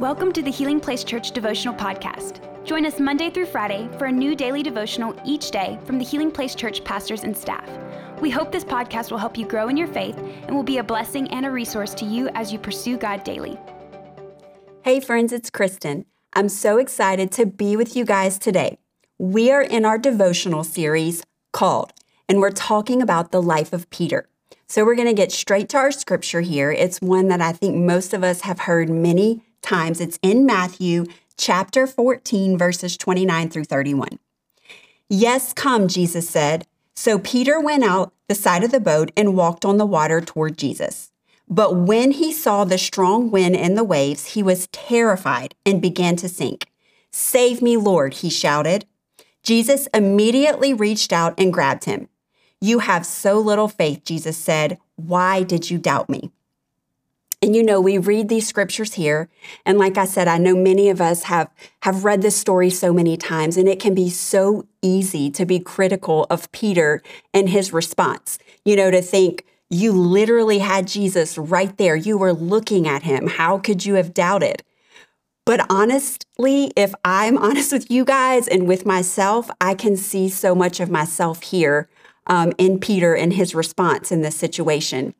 Welcome to the Healing Place Church Devotional Podcast. Join us Monday through Friday for a new daily devotional each day from the Healing Place Church pastors and staff. We hope this podcast will help you grow in your faith and will be a blessing and a resource to you as you pursue God daily. Hey, friends, it's Kristin. I'm so excited to be with you guys today. We are in our devotional series called, and we're talking about the life of Peter. So we're going to get straight to our scripture here. It's one that I think most of us have heard many times. It's in Matthew chapter 14, verses 29 through 31. Yes, come, Jesus said. So Peter went out the side of the boat and walked on the water toward Jesus. But when he saw the strong wind and the waves, he was terrified and began to sink. Save me, Lord, he shouted. Jesus immediately reached out and grabbed him. You have so little faith, Jesus said. Why did you doubt me? And you know, we read these scriptures here, and like I said, I know many of us have have read this story so many times, and it can be so easy to be critical of Peter and his response. You know, to think you literally had Jesus right there. You were looking at him. How could you have doubted? But honestly, if I'm honest with you guys and with myself, I can see so much of myself here um, in Peter and his response in this situation.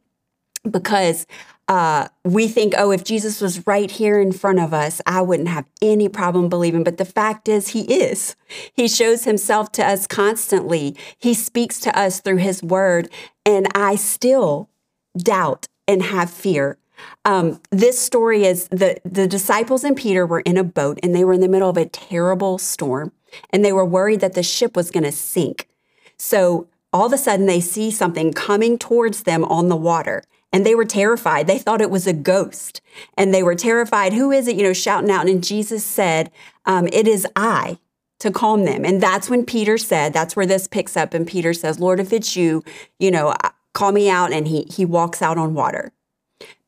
Because uh, we think, oh, if Jesus was right here in front of us, I wouldn't have any problem believing. But the fact is, he is. He shows himself to us constantly. He speaks to us through his word. And I still doubt and have fear. Um, this story is the, the disciples and Peter were in a boat and they were in the middle of a terrible storm and they were worried that the ship was going to sink. So all of a sudden they see something coming towards them on the water and they were terrified. They thought it was a ghost and they were terrified. Who is it? You know, shouting out. And Jesus said, um, It is I to calm them. And that's when Peter said, That's where this picks up. And Peter says, Lord, if it's you, you know, call me out. And he, he walks out on water.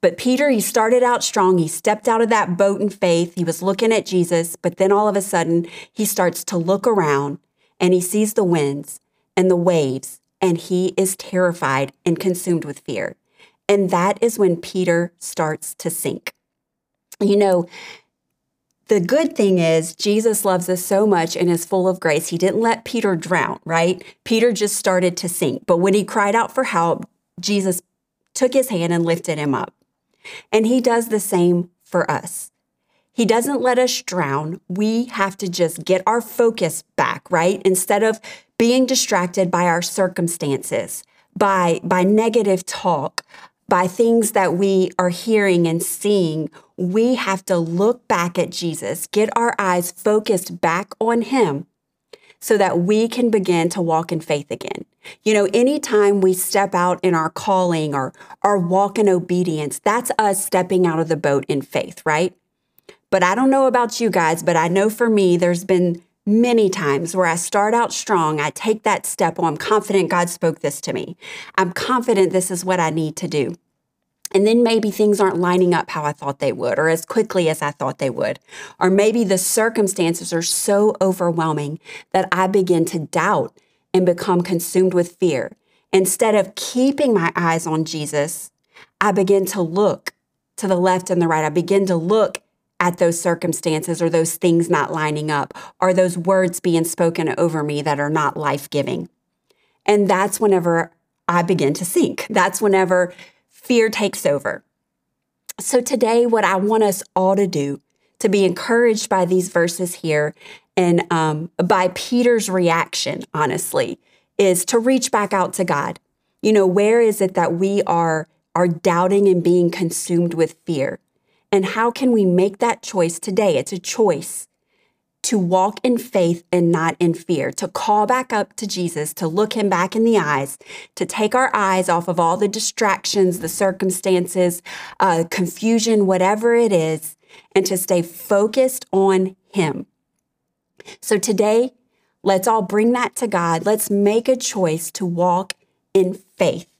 But Peter, he started out strong. He stepped out of that boat in faith. He was looking at Jesus. But then all of a sudden, he starts to look around and he sees the winds and the waves, and he is terrified and consumed with fear. And that is when Peter starts to sink. You know, the good thing is Jesus loves us so much and is full of grace. He didn't let Peter drown, right? Peter just started to sink. But when he cried out for help, Jesus took his hand and lifted him up. And he does the same for us. He doesn't let us drown. We have to just get our focus back, right? Instead of being distracted by our circumstances, by, by negative talk, by things that we are hearing and seeing, we have to look back at Jesus, get our eyes focused back on Him so that we can begin to walk in faith again. You know, anytime we step out in our calling or, or walk in obedience, that's us stepping out of the boat in faith, right? But I don't know about you guys, but I know for me, there's been many times where I start out strong, I take that step, oh, I'm confident God spoke this to me. I'm confident this is what I need to do. And then maybe things aren't lining up how I thought they would, or as quickly as I thought they would. Or maybe the circumstances are so overwhelming that I begin to doubt and become consumed with fear. Instead of keeping my eyes on Jesus, I begin to look to the left and the right. I begin to look at those circumstances or those things not lining up or those words being spoken over me that are not life giving. And that's whenever I begin to sink. That's whenever fear takes over. So, today, what I want us all to do to be encouraged by these verses here and um, by Peter's reaction, honestly, is to reach back out to God. You know, where is it that we are, are doubting and being consumed with fear? And how can we make that choice today? It's a choice to walk in faith and not in fear, to call back up to Jesus, to look him back in the eyes, to take our eyes off of all the distractions, the circumstances, uh, confusion, whatever it is, and to stay focused on him. So today, let's all bring that to God. Let's make a choice to walk in faith.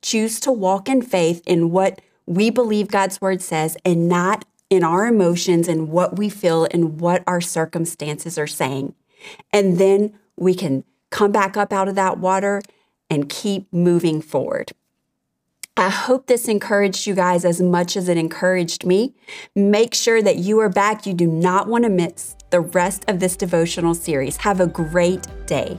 Choose to walk in faith in what we believe God's word says and not in our emotions and what we feel and what our circumstances are saying. And then we can come back up out of that water and keep moving forward. I hope this encouraged you guys as much as it encouraged me. Make sure that you are back. You do not want to miss the rest of this devotional series. Have a great day.